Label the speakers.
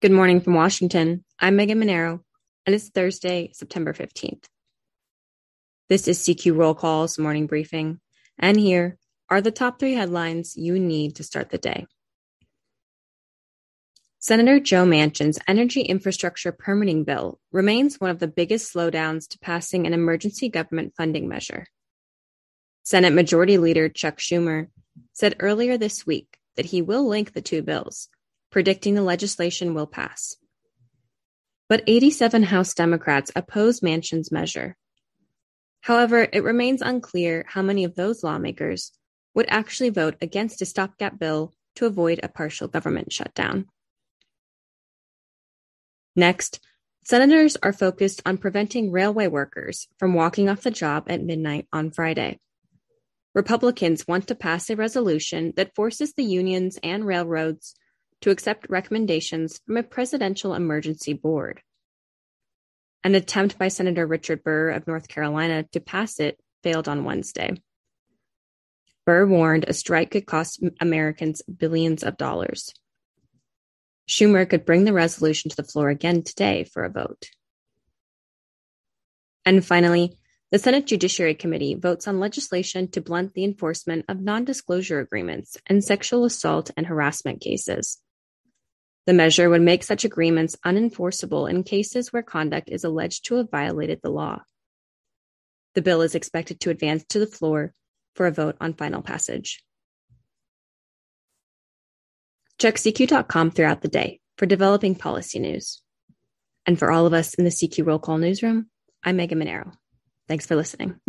Speaker 1: Good morning from Washington. I'm Megan Mineiro, and it's Thursday, September 15th. This is CQ Roll Call's morning briefing, and here are the top three headlines you need to start the day. Senator Joe Manchin's energy infrastructure permitting bill remains one of the biggest slowdowns to passing an emergency government funding measure. Senate Majority Leader Chuck Schumer said earlier this week that he will link the two bills predicting the legislation will pass. But 87 House Democrats oppose Manchin's measure. However, it remains unclear how many of those lawmakers would actually vote against a stopgap bill to avoid a partial government shutdown. Next, senators are focused on preventing railway workers from walking off the job at midnight on Friday. Republicans want to pass a resolution that forces the unions and railroads to accept recommendations from a presidential emergency board. An attempt by Senator Richard Burr of North Carolina to pass it failed on Wednesday. Burr warned a strike could cost Americans billions of dollars. Schumer could bring the resolution to the floor again today for a vote. And finally, the Senate Judiciary Committee votes on legislation to blunt the enforcement of non disclosure agreements in sexual assault and harassment cases. The measure would make such agreements unenforceable in cases where conduct is alleged to have violated the law. The bill is expected to advance to the floor for a vote on final passage. Check CQ.com throughout the day for developing policy news. And for all of us in the CQ Roll Call newsroom, I'm Megan Mineiro. Thanks for listening.